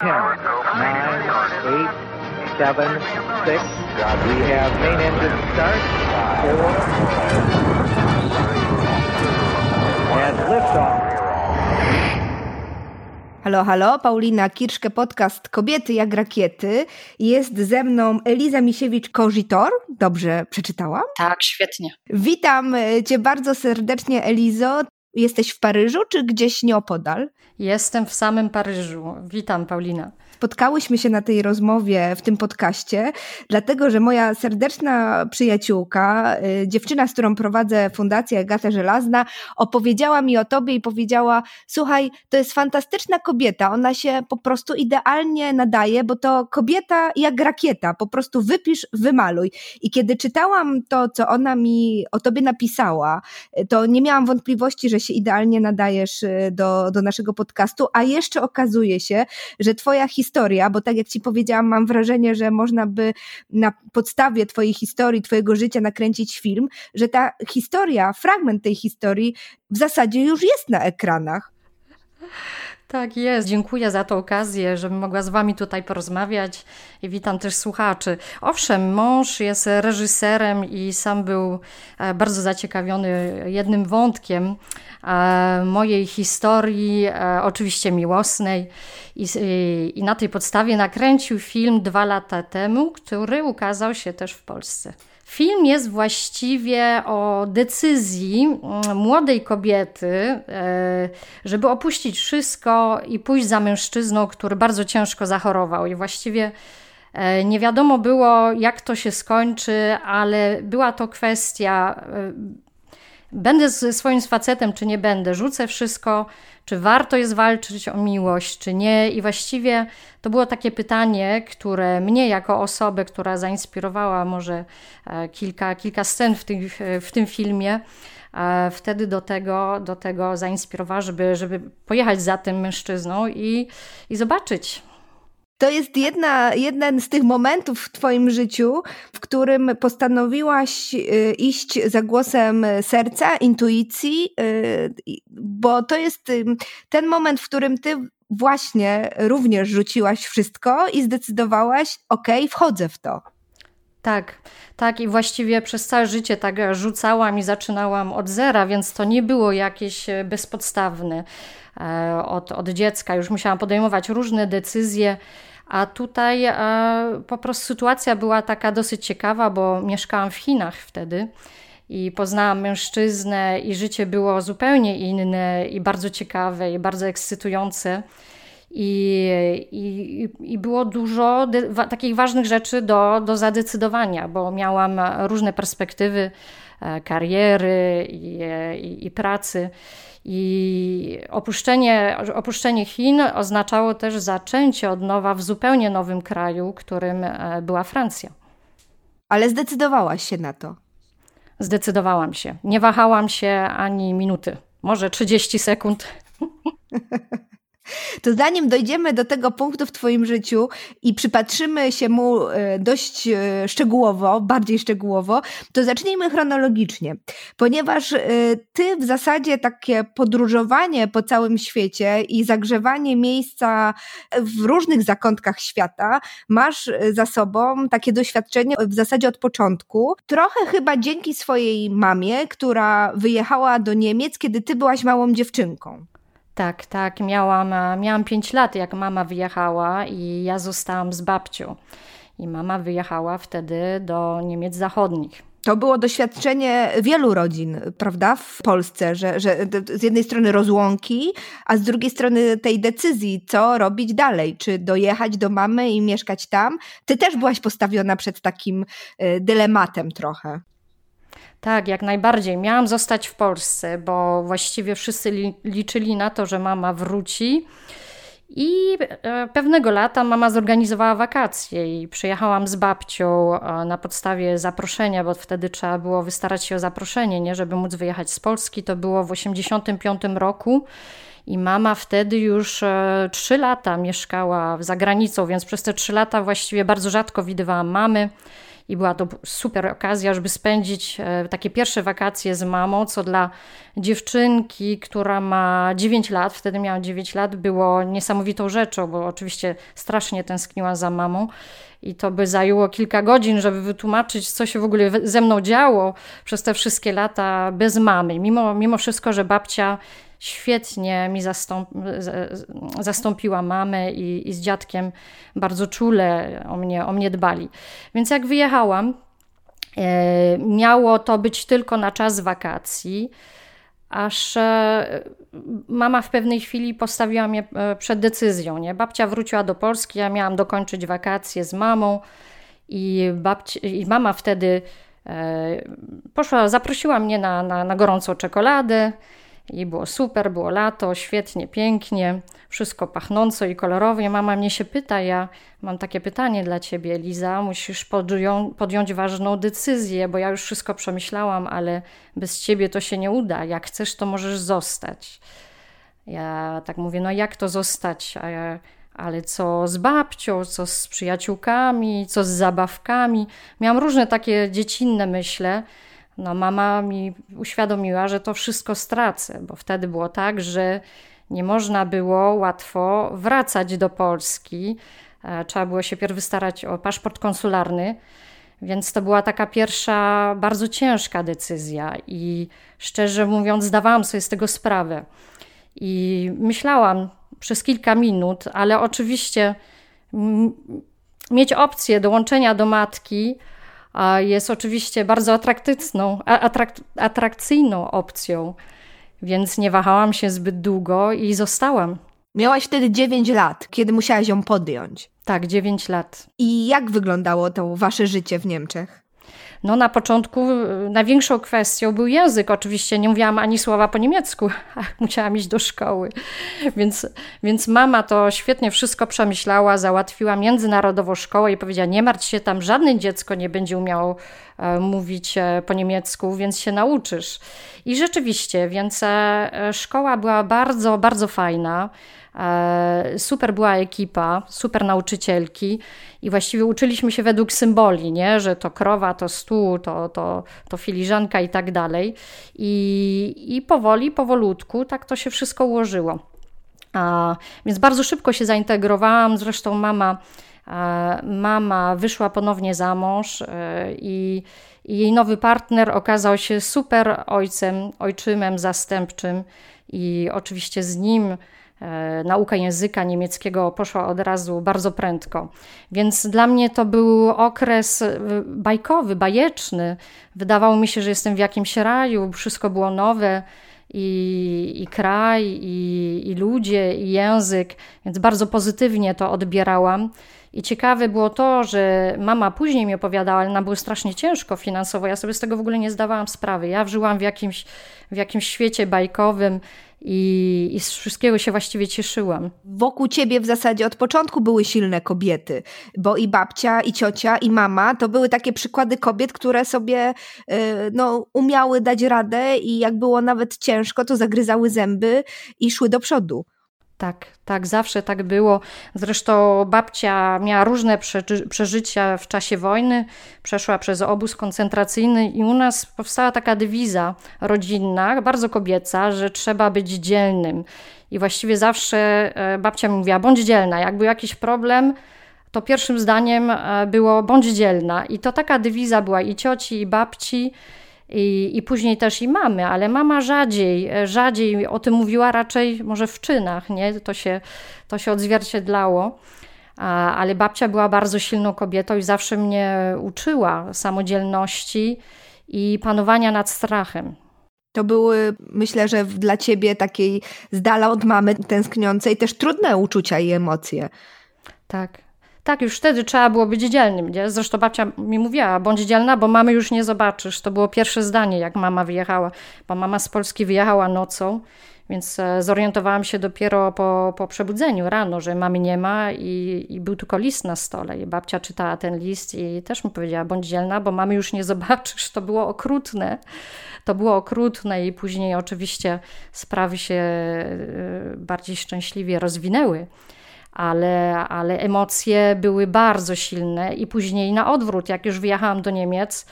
10, 9, 8, 7, 6. We have main engine start. 4. And liftoff. Halo, halo, Paulina Kirszke, podcast Kobiety jak rakiety. Jest ze mną Eliza Misiewicz-Korzitor. Dobrze przeczytałam? Tak, świetnie. Witam cię bardzo serdecznie, Elizo. Jesteś w Paryżu czy gdzieś nieopodal? Jestem w samym Paryżu. Witam, Paulina spotkałyśmy się na tej rozmowie w tym podcaście, dlatego że moja serdeczna przyjaciółka, y, dziewczyna, z którą prowadzę Fundację Agata Żelazna, opowiedziała mi o tobie i powiedziała: Słuchaj, to jest fantastyczna kobieta, ona się po prostu idealnie nadaje, bo to kobieta jak rakieta, po prostu wypisz, wymaluj. I kiedy czytałam to, co ona mi o tobie napisała, y, to nie miałam wątpliwości, że się idealnie nadajesz y, do, do naszego podcastu, a jeszcze okazuje się, że twoja historia historia, bo tak jak ci powiedziałam, mam wrażenie, że można by na podstawie twojej historii, twojego życia nakręcić film, że ta historia, fragment tej historii w zasadzie już jest na ekranach. Tak jest. Dziękuję za tę okazję, żebym mogła z Wami tutaj porozmawiać i witam też słuchaczy. Owszem, mąż jest reżyserem i sam był e, bardzo zaciekawiony jednym wątkiem e, mojej historii, e, oczywiście miłosnej. I, I na tej podstawie nakręcił film dwa lata temu, który ukazał się też w Polsce. Film jest właściwie o decyzji mm, młodej kobiety, e, żeby opuścić wszystko i pójść za mężczyzną, który bardzo ciężko zachorował. I właściwie e, nie wiadomo było, jak to się skończy, ale była to kwestia e, będę ze swoim facetem, czy nie będę, rzucę wszystko, czy warto jest walczyć o miłość, czy nie. I właściwie to było takie pytanie, które mnie, jako osobę, która zainspirowała może e, kilka, kilka scen w tym, w tym filmie, e, wtedy do tego, do tego zainspirowała, żeby, żeby pojechać za tym mężczyzną i, i zobaczyć, to jest jedna, jeden z tych momentów w Twoim życiu, w którym postanowiłaś y, iść za głosem serca, intuicji, y, bo to jest ten moment, w którym Ty właśnie również rzuciłaś wszystko i zdecydowałaś, ok, wchodzę w to. Tak, tak i właściwie przez całe życie tak rzucałam i zaczynałam od zera, więc to nie było jakieś e, bezpodstawne. E, od, od dziecka już musiałam podejmować różne decyzje, a tutaj e, po prostu sytuacja była taka dosyć ciekawa, bo mieszkałam w Chinach wtedy i poznałam mężczyznę, i życie było zupełnie inne, i bardzo ciekawe, i bardzo ekscytujące. I, i, i było dużo wa takich ważnych rzeczy do, do zadecydowania, bo miałam różne perspektywy e, kariery i, i, i pracy. I opuszczenie, opuszczenie Chin oznaczało też zaczęcie od nowa w zupełnie nowym kraju, którym e, była Francja. Ale zdecydowałaś się na to. Zdecydowałam się. Nie wahałam się ani minuty. Może 30 sekund. To zanim dojdziemy do tego punktu w Twoim życiu i przypatrzymy się mu e, dość e, szczegółowo, bardziej szczegółowo, to zacznijmy chronologicznie, ponieważ e, Ty w zasadzie takie podróżowanie po całym świecie i zagrzewanie miejsca w różnych zakątkach świata masz za sobą takie doświadczenie w zasadzie od początku. Trochę chyba dzięki swojej mamie, która wyjechała do Niemiec, kiedy Ty byłaś małą dziewczynką. Tak, tak. Miałam, miałam 5 lat, jak mama wyjechała i ja zostałam z babcią. I mama wyjechała wtedy do Niemiec Zachodnich. To było doświadczenie wielu rodzin, prawda, w Polsce, że, że z jednej strony rozłąki, a z drugiej strony tej decyzji, co robić dalej, czy dojechać do mamy i mieszkać tam. Ty też byłaś postawiona przed takim y, dylematem trochę. Tak, jak najbardziej. Miałam zostać w Polsce, bo właściwie wszyscy li liczyli na to, że mama wróci. I e, pewnego lata mama zorganizowała wakacje i przyjechałam z babcią e, na podstawie zaproszenia, bo wtedy trzeba było wystarać się o zaproszenie, nie, żeby móc wyjechać z Polski. To było w 1985 roku. I mama wtedy już e, trzy lata mieszkała za granicą, więc przez te trzy lata właściwie bardzo rzadko widywałam mamy i była to super okazja, żeby spędzić e, takie pierwsze wakacje z mamą, co dla dziewczynki, która ma 9 lat, wtedy miałam 9 lat, było niesamowitą rzeczą, bo oczywiście strasznie tęskniła za mamą. I to by zajęło kilka godzin, żeby wytłumaczyć, co się w ogóle ze mną działo przez te wszystkie lata bez mamy. Mimo, mimo wszystko, że babcia świetnie mi zastąp, zastąpiła mamę i, i z dziadkiem bardzo czule o mnie, o mnie dbali. Więc jak wyjechałam, e, miało to być tylko na czas wakacji, aż e, mama w pewnej chwili postawiła mnie e, przed decyzją. Nie? Babcia wróciła do Polski, ja miałam dokończyć wakacje z mamą i, babci, i mama wtedy poszła, zaprosiła mnie na, na, na gorącą czekoladę. I było super, było lato, świetnie, pięknie, wszystko pachnąco i kolorowo. Mama mnie się pyta, ja mam takie pytanie dla ciebie, Liza, musisz podją podjąć ważną decyzję, bo ja już wszystko przemyślałam, ale bez ciebie to się nie uda. Jak chcesz, to możesz zostać. Ja tak mówię, no jak to zostać? Ja, ale co z babcią, co z przyjaciółkami, co z zabawkami? Miałam różne takie dziecinne myśle no mama mi uświadomiła, że to wszystko stracę, bo wtedy było tak, że nie można było łatwo wracać do Polski. E, trzeba było się pierw wystarać o paszport konsularny, więc to była taka pierwsza bardzo ciężka decyzja i szczerze mówiąc, zdawałam sobie z tego sprawę. I myślałam przez kilka minut, ale oczywiście mieć opcję dołączenia do matki jest oczywiście bardzo atrakcyjną, atrak, atrakcyjną opcją, więc nie wahałam się zbyt długo i zostałam. Miałaś wtedy 9 lat, kiedy musiałaś ją podjąć. Tak, 9 lat. I jak wyglądało to wasze życie w Niemczech? No na początku y, największą kwestią był język. Oczywiście nie mówiłam ani słowa po niemiecku, musiałam iść do szkoły. Więc, więc mama to świetnie wszystko przemyślała, załatwiła międzynarodową szkołę i powiedziała, nie martw się, tam żadne dziecko nie będzie umiało e, mówić e, po niemiecku, więc się nauczysz. I rzeczywiście, więc e, szkoła była bardzo, bardzo fajna. E, super była ekipa, super nauczycielki i właściwie uczyliśmy się według symboli, nie? że to krowa, to stół, to, to, to filiżanka i tak dalej. I, I powoli, powolutku tak to się wszystko ułożyło. A, więc bardzo szybko się zaintegrowałam, zresztą mama, a, mama wyszła ponownie za mąż e, i, i jej nowy partner okazał się super ojcem, ojczymem zastępczym i oczywiście z nim E, nauka języka niemieckiego poszła od razu bardzo prędko. Więc dla mnie to był okres e, bajkowy, bajeczny. Wydawało mi się, że jestem w jakimś raju, wszystko było nowe. I, i kraj, i, i ludzie, i język, więc bardzo pozytywnie to odbierałam. I ciekawe było to, że mama później mi opowiadała, ale nam było strasznie ciężko finansowo. Ja sobie z tego w ogóle nie zdawałam sprawy. Ja żyłam w jakimś, w jakimś świecie bajkowym i, i z wszystkiego się właściwie cieszyłam. Wokół ciebie w zasadzie od początku były silne kobiety, bo i babcia, i ciocia, i mama to były takie przykłady kobiet, które sobie y, no, umiały dać radę i jak było nawet ciężko, to zagryzały zęby i szły do przodu. Tak, tak, zawsze tak było. Zresztą babcia miała różne przeżycia w czasie wojny, przeszła przez obóz koncentracyjny i u nas powstała taka dywiza rodzinna, bardzo kobieca, że trzeba być dzielnym. I właściwie zawsze e, babcia mówiła, bądź dzielna. Jak był jakiś problem, to pierwszym zdaniem e, było bądź dzielna. I to taka dywiza była i cioci, i babci. I, I później też i mamy, ale mama rzadziej, rzadziej o tym mówiła raczej może w czynach, nie? To się, to się odzwierciedlało. A, ale babcia była bardzo silną kobietą i zawsze mnie uczyła samodzielności i panowania nad strachem. To były, myślę, że dla ciebie takiej z dala od mamy tęskniącej też trudne uczucia i emocje. Tak, tak, już wtedy trzeba było być dzielnym. Nie? Zresztą babcia mi mówiła, bądź dzielna, bo mamy już nie zobaczysz. To było pierwsze zdanie, jak mama wyjechała, bo mama z Polski wyjechała nocą, więc e, zorientowałam się dopiero po, po przebudzeniu rano, że mamy nie ma i, i był tylko list na stole. I babcia czytała ten list i też mi powiedziała, bądź dzielna, bo mamy już nie zobaczysz. To było okrutne. To było okrutne i później oczywiście sprawy się e, bardziej szczęśliwie rozwinęły ale, ale emocje były bardzo silne i później na odwrót, jak już wyjechałam do Niemiec,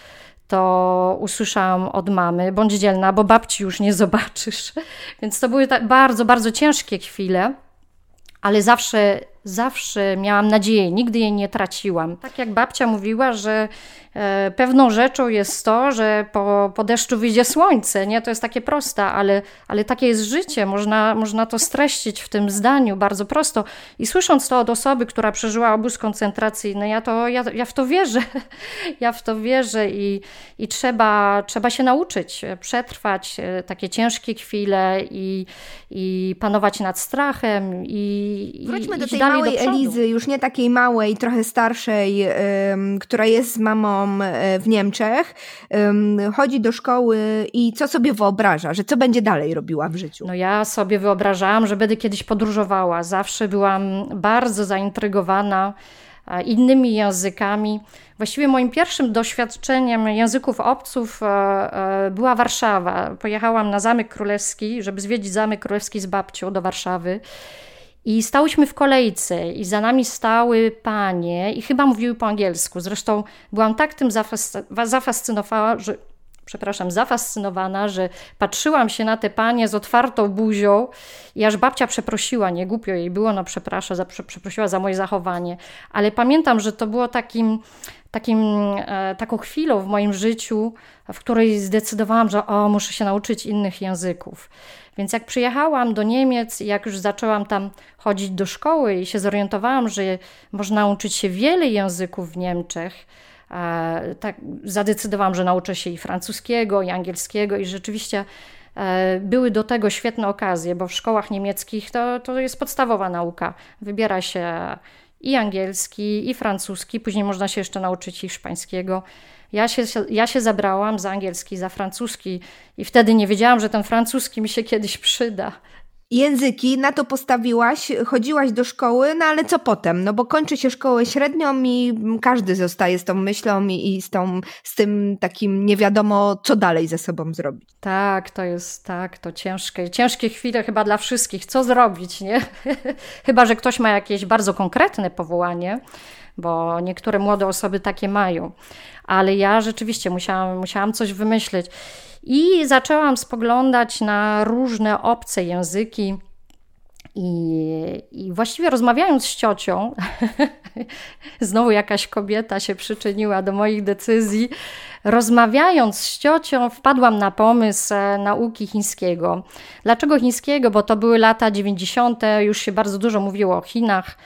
to usłyszałam od mamy, bądź dzielna, bo babci już nie zobaczysz. Więc to były bardzo, bardzo ciężkie chwile, ale zawsze zawsze miałam nadzieję, nigdy jej nie traciłam. Tak jak babcia mówiła, że e, pewną rzeczą jest to, że po, po deszczu wyjdzie słońce, nie? To jest takie proste, ale, ale takie jest życie, można, można to streścić w tym zdaniu bardzo prosto. I słysząc to od osoby, która przeżyła obóz koncentracyjny, ja, to, ja, ja w to wierzę, ja w to wierzę i, i trzeba, trzeba się nauczyć przetrwać e, takie ciężkie chwile i, i panować nad strachem i, Wróćmy i do tej dalej małej. Elizy, już nie takiej małej, trochę starszej, ym, która jest z mamą w Niemczech, ym, chodzi do szkoły i co sobie wyobraża, że co będzie dalej robiła w życiu? No ja sobie wyobrażałam, że będę kiedyś podróżowała. Zawsze byłam bardzo zaintrygowana innymi językami. Właściwie moim pierwszym doświadczeniem języków obców e, e, była Warszawa. Pojechałam na Zamek Królewski, żeby zwiedzić Zamek Królewski z babcią do Warszawy. I stałyśmy w kolejce i za nami stały panie i chyba mówiły po angielsku. Zresztą byłam tak tym zafascynowana, że przepraszam, zafascynowana, że patrzyłam się na te panie z otwartą buzią i aż babcia przeprosiła, nie głupio jej było, no przepraszam, za, przeprosiła za moje zachowanie. Ale pamiętam, że to było takim, takim, e, taką chwilą w moim życiu, w której zdecydowałam, że o, muszę się nauczyć innych języków. Więc jak przyjechałam do Niemiec jak już zaczęłam tam chodzić do szkoły i się zorientowałam, że można uczyć się wiele języków w Niemczech, tak zadecydowałam, że nauczę się i francuskiego, i angielskiego, i rzeczywiście e, były do tego świetne okazje, bo w szkołach niemieckich to, to jest podstawowa nauka. Wybiera się i angielski, i francuski, później można się jeszcze nauczyć hiszpańskiego. Ja się, ja się zabrałam za angielski, za francuski i wtedy nie wiedziałam, że ten francuski mi się kiedyś przyda. Języki, na to postawiłaś, chodziłaś do szkoły, no ale co potem? No bo kończy się szkołę średnią i każdy zostaje z tą myślą i, i z, tą, z tym takim nie wiadomo, co dalej ze sobą zrobić. Tak, to jest tak, to ciężkie, ciężkie chwile chyba dla wszystkich. Co zrobić, nie? chyba, że ktoś ma jakieś bardzo konkretne powołanie, bo niektóre młode osoby takie mają ale ja rzeczywiście musiałam, musiałam coś wymyślić. I zaczęłam spoglądać na różne obce języki. I, I, właściwie rozmawiając z ciocią, znowu jakaś kobieta się przyczyniła do moich decyzji. Rozmawiając z ciocią, wpadłam na pomysł e, nauki chińskiego. Dlaczego chińskiego? Bo to były lata 90., już się bardzo dużo mówiło o Chinach.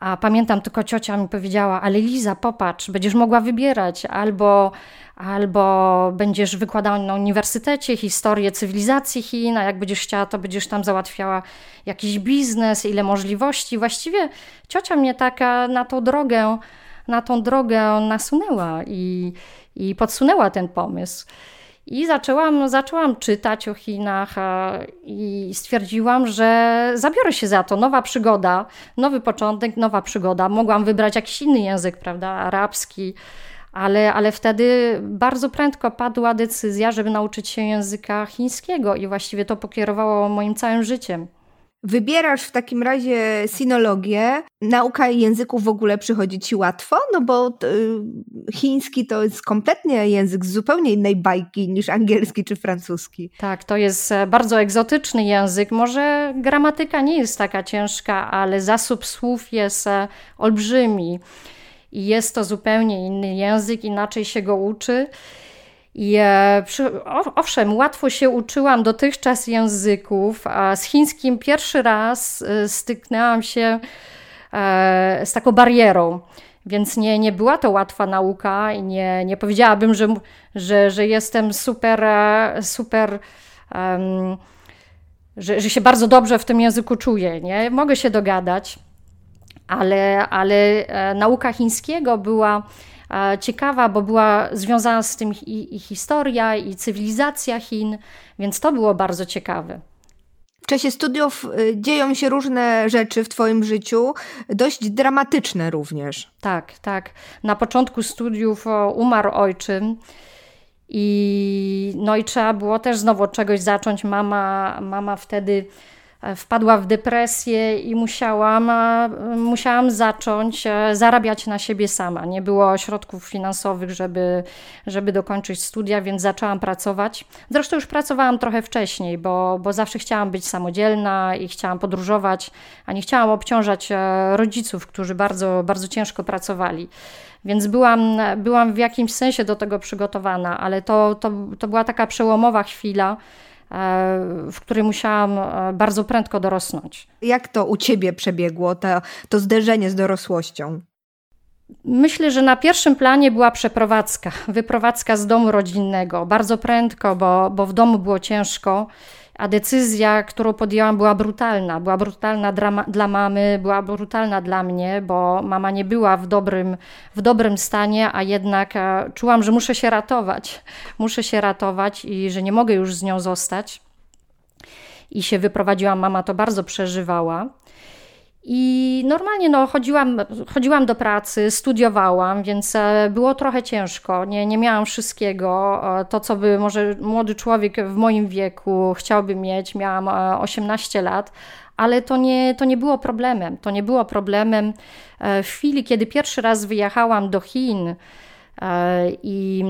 A pamiętam tylko ciocia mi powiedziała, ale Liza, popatrz, będziesz mogła wybierać albo, albo będziesz wykładała na uniwersytecie historię cywilizacji Chin, a jak będziesz chciała, to będziesz tam załatwiała jakiś biznes, ile możliwości. Właściwie ciocia mnie taka na tą drogę, na tą drogę nasunęła i, i podsunęła ten pomysł. I zaczęłam, zaczęłam czytać o Chinach i stwierdziłam, że zabiorę się za to. Nowa przygoda, nowy początek, nowa przygoda. Mogłam wybrać jakiś inny język, prawda, arabski, ale, ale wtedy bardzo prędko padła decyzja, żeby nauczyć się języka chińskiego i właściwie to pokierowało moim całym życiem. Wybierasz w takim razie sinologię. Nauka języków w ogóle przychodzi ci łatwo, no bo y, chiński to jest kompletnie język z zupełnie innej bajki niż angielski czy francuski. Tak, to jest e, bardzo egzotyczny język. Może gramatyka nie jest taka ciężka, ale zasób słów jest e, olbrzymi. I jest to zupełnie inny język, inaczej się go uczy. I e, przy, owszem, łatwo się uczyłam dotychczas języków, a z chińskim pierwszy raz e, styknęłam się e, z taką barierą. Więc nie, nie była to łatwa nauka i nie, nie powiedziałabym, że, że, że jestem super, super um, że, że się bardzo dobrze w tym języku czuję. Nie? Mogę się dogadać, ale, ale nauka chińskiego była ciekawa, bo była związana z tym i, i historia, i cywilizacja Chin, więc to było bardzo ciekawe. W czasie studiów y, dzieją się różne rzeczy w Twoim życiu, dość dramatyczne również. Tak, tak. Na początku studiów umarł ojczym. I, no i trzeba było też znowu od czegoś zacząć. Mama, mama wtedy wpadła w depresję i musiałam, e, musiałam zacząć zarabiać na siebie sama. Nie było środków finansowych, żeby, żeby dokończyć studia, więc zaczęłam pracować. Zresztą już pracowałam trochę wcześniej, bo, bo zawsze chciałam być samodzielna i chciałam podróżować, a nie chciałam obciążać rodziców, którzy bardzo, bardzo ciężko pracowali. Więc byłam, byłam w jakimś sensie do tego przygotowana, ale to, to, to była taka przełomowa chwila, e, w której musiałam e, bardzo prędko dorosnąć. Jak to u ciebie przebiegło, to, to zderzenie z dorosłością? Myślę, że na pierwszym planie była przeprowadzka, wyprowadzka z domu rodzinnego. Bardzo prędko, bo, bo w domu było ciężko a decyzja, którą podjęłam, była brutalna. Była brutalna dla, dla mamy, była brutalna dla mnie, bo mama nie była w dobrym, w dobrym stanie, a jednak e, czułam, że muszę się ratować. Muszę się ratować i że nie mogę już z nią zostać. I się wyprowadziłam, mama to bardzo przeżywała. I normalnie no, chodziłam, chodziłam do pracy, studiowałam, więc e, było trochę ciężko. Nie, nie miałam wszystkiego. E, to, co by może młody człowiek w moim wieku chciałby mieć, miałam 18 e, lat, ale to nie, to nie było problemem. To nie było problemem w chwili, kiedy pierwszy raz wyjechałam do Chin i,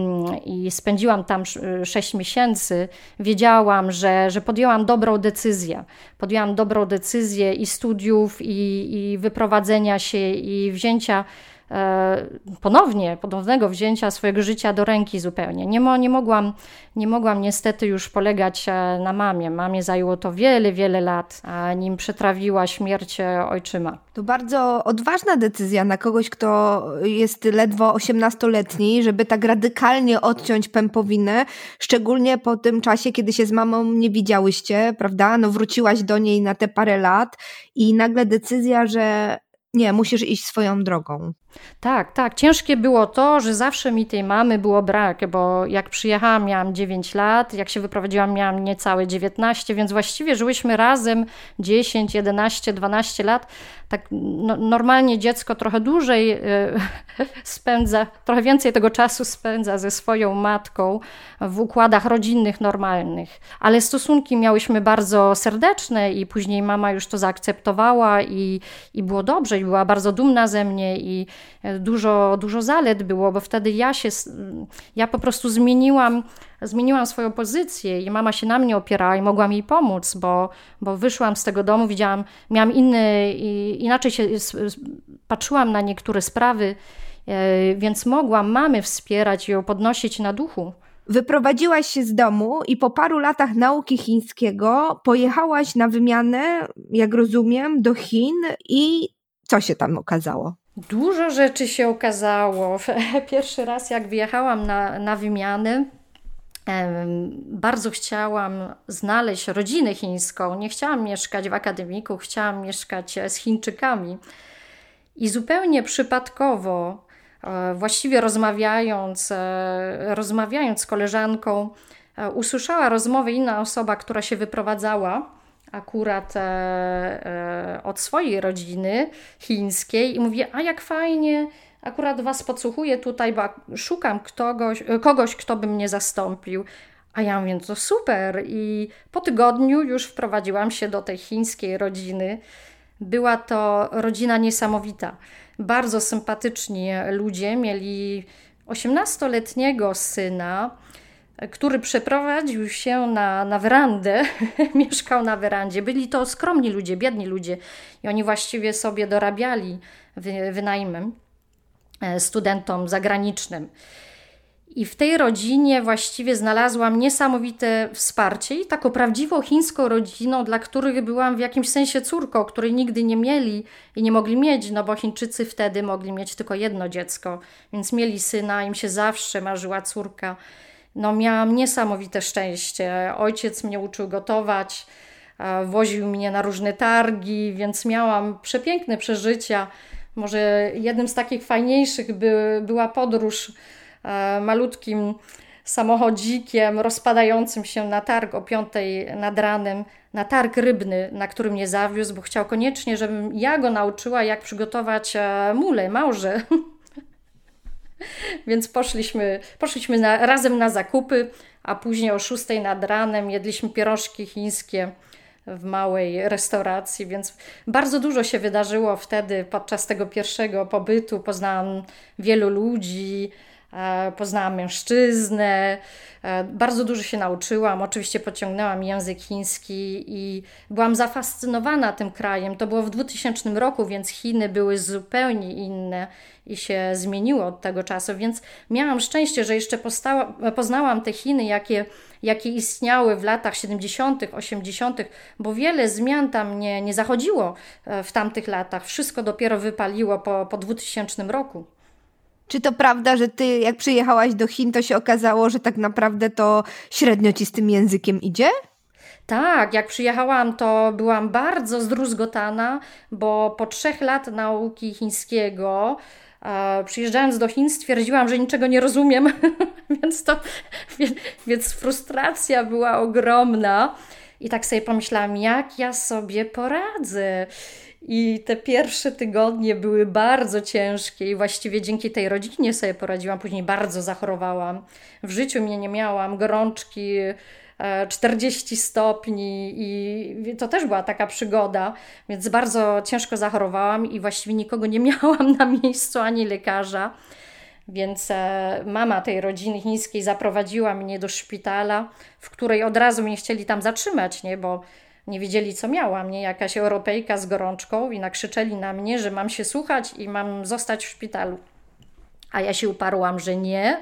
i spędziłam tam 6 miesięcy, wiedziałam, że, że podjęłam dobrą decyzję. Podjęłam dobrą decyzję i studiów, i, i wyprowadzenia się, i wzięcia E, ponownie, ponownego wzięcia swojego życia do ręki zupełnie. Nie, mo, nie, mogłam, nie mogłam niestety już polegać e, na mamie. Mamie zajęło to wiele, wiele lat, nim przetrawiła śmierć e, ojczyma. To bardzo odważna decyzja na kogoś, kto jest ledwo 18-letni, żeby tak radykalnie odciąć pępowinę, szczególnie po tym czasie, kiedy się z mamą nie widziałyście, prawda? No wróciłaś do niej na te parę lat i nagle decyzja, że nie, musisz iść swoją drogą. Tak, tak. Ciężkie było to, że zawsze mi tej mamy było brak, bo jak przyjechałam, miałam 9 lat, jak się wyprowadziłam, miałam niecałe 19, więc właściwie żyłyśmy razem 10, 11, 12 lat. Tak no, normalnie dziecko trochę dłużej y, spędza, trochę więcej tego czasu spędza ze swoją matką w układach rodzinnych normalnych. Ale stosunki miałyśmy bardzo serdeczne i później mama już to zaakceptowała i, i było dobrze i była bardzo dumna ze mnie i dużo, dużo zalet było, bo wtedy ja się, ja po prostu zmieniłam, zmieniłam swoją pozycję i mama się na mnie opierała i mogłam jej pomóc, bo, bo wyszłam z tego domu, widziałam, miałam inny, inaczej się patrzyłam na niektóre sprawy, e, więc mogłam mamy wspierać i ją podnosić na duchu. Wyprowadziłaś się z domu i po paru latach nauki chińskiego pojechałaś na wymianę, jak rozumiem, do Chin i co się tam okazało? Dużo rzeczy się okazało. Pierwszy raz, jak wyjechałam na, na wymianę, bardzo chciałam znaleźć rodzinę chińską. Nie chciałam mieszkać w akademiku, chciałam mieszkać z Chińczykami. I zupełnie przypadkowo, e, właściwie rozmawiając, e, rozmawiając z koleżanką, e, usłyszała rozmowę inna osoba, która się wyprowadzała akurat e, e, od swojej rodziny chińskiej i mówię, a jak fajnie, akurat Was podsłuchuję tutaj, bo szukam kogoś, kogoś, kto by mnie zastąpił. A ja mówię, to super. I po tygodniu już wprowadziłam się do tej chińskiej rodziny. Była to rodzina niesamowita. Bardzo sympatyczni ludzie. Mieli 18-letniego syna, który przeprowadził się na, na werandę, mieszkał na werandzie. Byli to skromni ludzie, biedni ludzie i oni właściwie sobie dorabiali wy, wynajmem studentom zagranicznym. I w tej rodzinie właściwie znalazłam niesamowite wsparcie i taką prawdziwą chińską rodziną, dla których byłam w jakimś sensie córką, której nigdy nie mieli i nie mogli mieć, no bo Chińczycy wtedy mogli mieć tylko jedno dziecko, więc mieli syna, im się zawsze marzyła córka no miałam niesamowite szczęście. Ojciec mnie uczył gotować, woził mnie na różne targi, więc miałam przepiękne przeżycia. Może jednym z takich fajniejszych by, była podróż e, malutkim samochodzikiem rozpadającym się na targ o piątej nad ranem, na targ rybny, na którym mnie zawiózł, bo chciał koniecznie, żebym ja go nauczyła, jak przygotować e, mule, małże. Więc poszliśmy, poszliśmy na, razem na zakupy, a później o 6 nad ranem jedliśmy pierożki chińskie w małej restauracji, więc bardzo dużo się wydarzyło wtedy podczas tego pierwszego pobytu. Poznałam wielu ludzi, poznałam mężczyznę, e, bardzo dużo się nauczyłam. Oczywiście pociągnęłam język chiński i byłam zafascynowana tym krajem. To było w 2000 roku, więc Chiny były zupełnie inne i się zmieniło od tego czasu, więc miałam szczęście, że jeszcze postała, poznałam te Chiny, jakie, jakie istniały w latach 70., 80., bo wiele zmian tam nie, nie zachodziło e, w tamtych latach. Wszystko dopiero wypaliło po, po 2000 roku. Czy to prawda, że ty jak przyjechałaś do Chin, to się okazało, że tak naprawdę to średnio ci z tym językiem idzie? Tak, jak przyjechałam, to byłam bardzo zdruzgotana, bo po trzech lat nauki chińskiego, e, przyjeżdżając do Chin, stwierdziłam, że niczego nie rozumiem, więc, to, więc, frustracja była ogromna. I tak sobie pomyślałam, jak ja sobie poradzę. I te pierwsze tygodnie były bardzo ciężkie i właściwie dzięki tej rodzinie sobie poradziłam. Później bardzo zachorowałam. W życiu mnie nie miałam gorączki 40 e, stopni i to też była taka przygoda, więc bardzo ciężko zachorowałam i właściwie nikogo nie miałam na miejscu, ani lekarza. Więc e, mama tej rodziny chińskiej zaprowadziła mnie do szpitala, w której od razu mnie chcieli tam zatrzymać, nie? bo nie wiedzieli, co miałam, nie? Jakaś Europejka z gorączką i nakrzyczeli na mnie, że mam się słuchać i mam zostać w szpitalu. A ja się uparłam, że nie.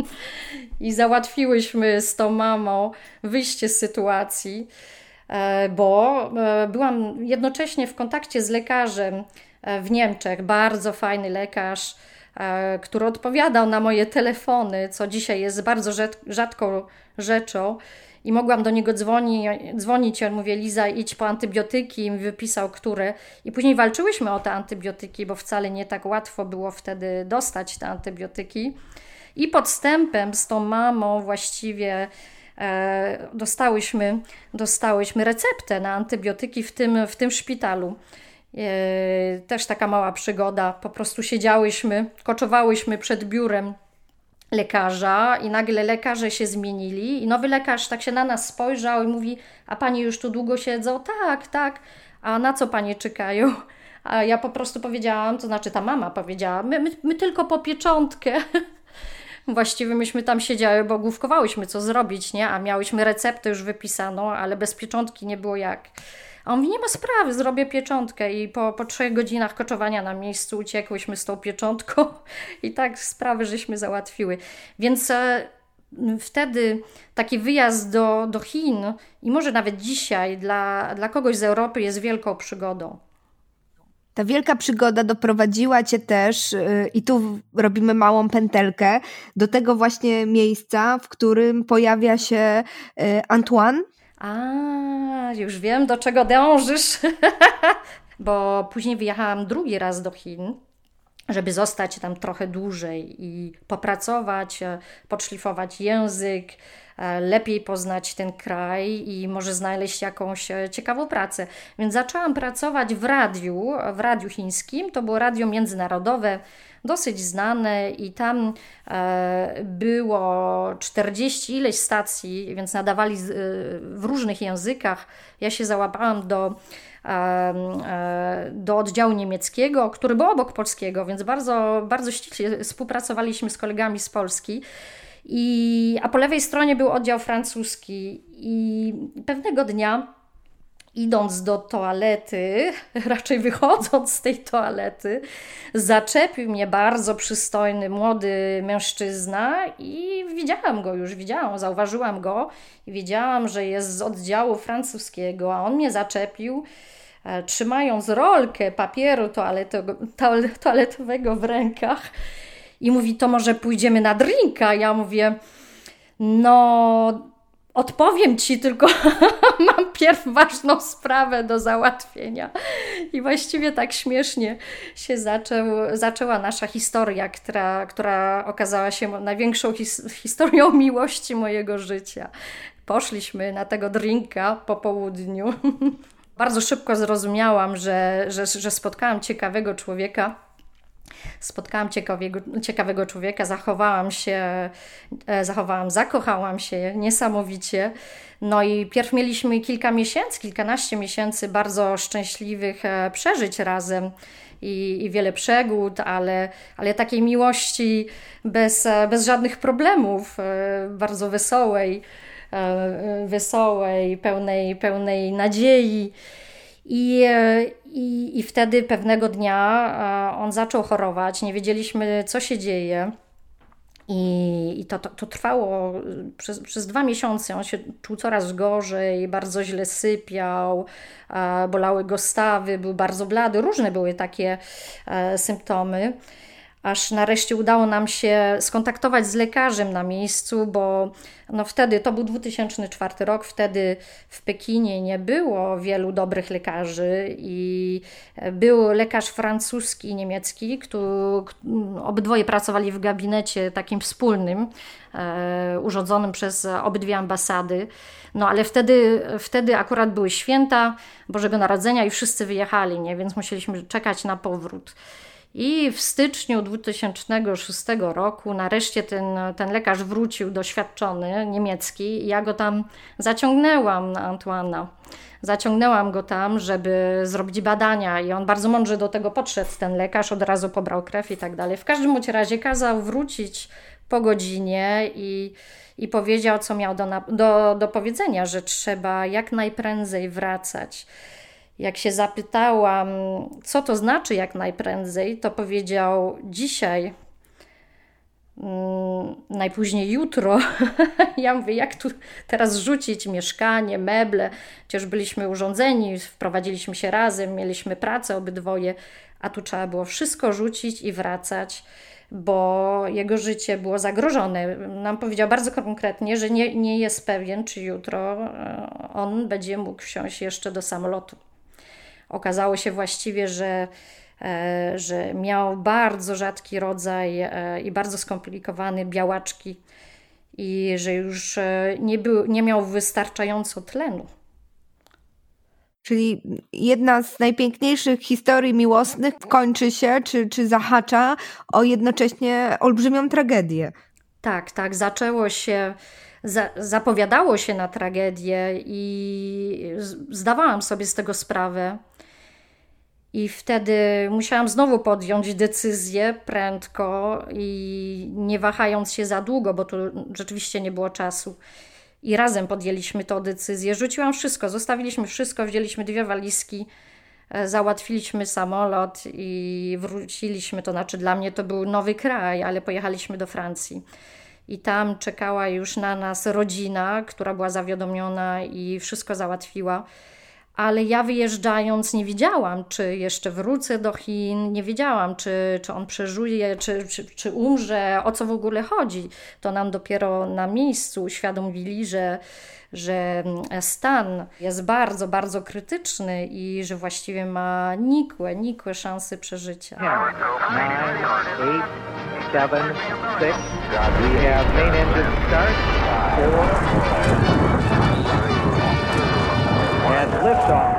I załatwiłyśmy z tą mamą wyjście z sytuacji, e, bo e, byłam jednocześnie w kontakcie z lekarzem e, w Niemczech, bardzo fajny lekarz, który odpowiadał na moje telefony, co dzisiaj jest bardzo rzadką rzeczą i mogłam do niego dzwoni, dzwonić. On mówi, Liza, idź po antybiotyki, i mi wypisał, które. I później walczyłyśmy o te antybiotyki, bo wcale nie tak łatwo było wtedy dostać te antybiotyki. I podstępem z tą mamą właściwie e, dostałyśmy, dostałyśmy receptę na antybiotyki w tym, w tym szpitalu. E, też taka mała przygoda. Po prostu siedziałyśmy, koczowałyśmy przed biurem lekarza i nagle lekarze się zmienili i nowy lekarz tak się na nas spojrzał i mówi, a pani już tu długo siedzą? Tak, tak. A na co panie czekają? A ja po prostu powiedziałam, to znaczy ta mama powiedziała, my, my, my tylko po pieczątkę. Właściwie myśmy tam siedziały, bo główkowałyśmy co zrobić, nie? A miałyśmy receptę już wypisaną, ale bez pieczątki nie było jak. A on mówi, nie ma sprawy, zrobię pieczątkę. I po, po trzech godzinach koczowania na miejscu uciekłyśmy z tą pieczątką i tak sprawy żeśmy załatwiły. Więc e, wtedy taki wyjazd do, do Chin i może nawet dzisiaj dla, dla kogoś z Europy jest wielką przygodą. Ta wielka przygoda doprowadziła cię też, yy, i tu robimy małą pętelkę, do tego właśnie miejsca, w którym pojawia się yy, Antoine, a, już wiem, do czego dążysz. Bo później wyjechałam drugi raz do Chin, żeby zostać tam trochę dłużej i popracować, e, podszlifować język, lepiej poznać ten kraj i może znaleźć jakąś e, ciekawą pracę. Więc zaczęłam pracować w radiu, w radiu chińskim. To było radio międzynarodowe dosyć znane i tam e, było 40 ileś stacji, więc nadawali w różnych językach. Ja się załapałam do e, do oddziału niemieckiego, który był obok polskiego, więc bardzo, bardzo ściśle współpracowaliśmy z kolegami z Polski. I, a po lewej stronie był oddział francuski. I pewnego dnia idąc do toalety, raczej wychodząc z tej toalety, zaczepił mnie bardzo przystojny młody mężczyzna i widziałam go już, widziałam, zauważyłam go i wiedziałam, że jest z oddziału francuskiego, a on mnie zaczepił e, trzymając rolkę papieru toaletowego w rękach i mówi, to może pójdziemy na drinka. Ja mówię, no Odpowiem ci, tylko mam pierw ważną sprawę do załatwienia. I właściwie tak śmiesznie się zaczął, zaczęła nasza historia, która, która okazała się największą his, historią miłości mojego życia. Poszliśmy na tego drinka po południu. Bardzo szybko zrozumiałam, że, że, że spotkałam ciekawego człowieka spotkałam ciekawego, ciekawego człowieka, zachowałam się, e, zachowałam, zakochałam się niesamowicie. No i pierw mieliśmy kilka miesięcy, kilkanaście miesięcy bardzo szczęśliwych e, przeżyć razem. I, i, wiele przegód, ale, ale takiej miłości bez, e, bez żadnych problemów, bardzo wesołej, wesołej, pełnej, pełnej nadziei. I, i, I wtedy pewnego dnia e, on zaczął chorować, nie wiedzieliśmy, co się dzieje. I, i to, to, to, trwało przez, przez dwa miesiące. On się czuł coraz gorzej, bardzo źle sypiał, e, bolały go stawy, był bardzo blady. Różne były takie e, symptomy aż nareszcie udało nam się skontaktować z lekarzem na miejscu, bo no wtedy, to był 2004 rok, wtedy w Pekinie nie było wielu dobrych lekarzy i był lekarz francuski i niemiecki, który, obydwoje pracowali w gabinecie takim wspólnym, e, urządzonym przez obydwie ambasady. No ale wtedy, wtedy akurat były święta Bożego Narodzenia i wszyscy wyjechali, nie? więc musieliśmy czekać na powrót. I w styczniu 2006 roku nareszcie ten, ten lekarz wrócił doświadczony, niemiecki, ja go tam zaciągnęłam na Antoana. Zaciągnęłam go tam, żeby zrobić badania, i on bardzo mądrze do tego podszedł. Ten lekarz od razu pobrał krew i tak dalej. W każdym razie kazał wrócić po godzinie i, i powiedział, co miał do, do, do powiedzenia, że trzeba jak najprędzej wracać. Jak się zapytałam, co to znaczy jak najprędzej, to powiedział dzisiaj, mm, najpóźniej jutro. ja mówię, jak tu teraz rzucić mieszkanie, meble? Przecież byliśmy urządzeni, wprowadziliśmy się razem, mieliśmy pracę obydwoje, a tu trzeba było wszystko rzucić i wracać bo jego życie było zagrożone. Nam powiedział bardzo konkretnie, że nie, nie jest pewien, czy jutro e, on będzie mógł wsiąść jeszcze do samolotu. Okazało się właściwie, że, e, że miał bardzo rzadki rodzaj e, i bardzo skomplikowany białaczki i że już e, nie, był, nie miał wystarczająco tlenu. Czyli jedna z najpiękniejszych historii miłosnych kończy się, czy, czy zahacza o jednocześnie olbrzymią tragedię. Tak, tak. Zaczęło się za, zapowiadało się na tragedię i zdawałam sobie z tego sprawę. I wtedy musiałam znowu podjąć decyzję prędko i nie wahając się za długo, bo tu rzeczywiście nie było czasu. I razem podjęliśmy tę decyzję. Rzuciłam wszystko, zostawiliśmy wszystko, wzięliśmy dwie walizki, e, załatwiliśmy samolot i wróciliśmy. To znaczy, dla mnie to był nowy kraj, ale pojechaliśmy do Francji. I tam czekała już na nas rodzina, która była zawiadomiona i wszystko załatwiła ale ja wyjeżdżając nie wiedziałam, czy jeszcze wrócę do Chin, nie wiedziałam, czy, czy on przeżyje, czy, czy, czy umrze, o co w ogóle chodzi. To nam dopiero na miejscu uświadomili, że, że stan jest bardzo, bardzo krytyczny i że właściwie ma nikłe, nikłe szanse przeżycia. Nine, eight, seven, six. We have main engine start. Four, liftoff.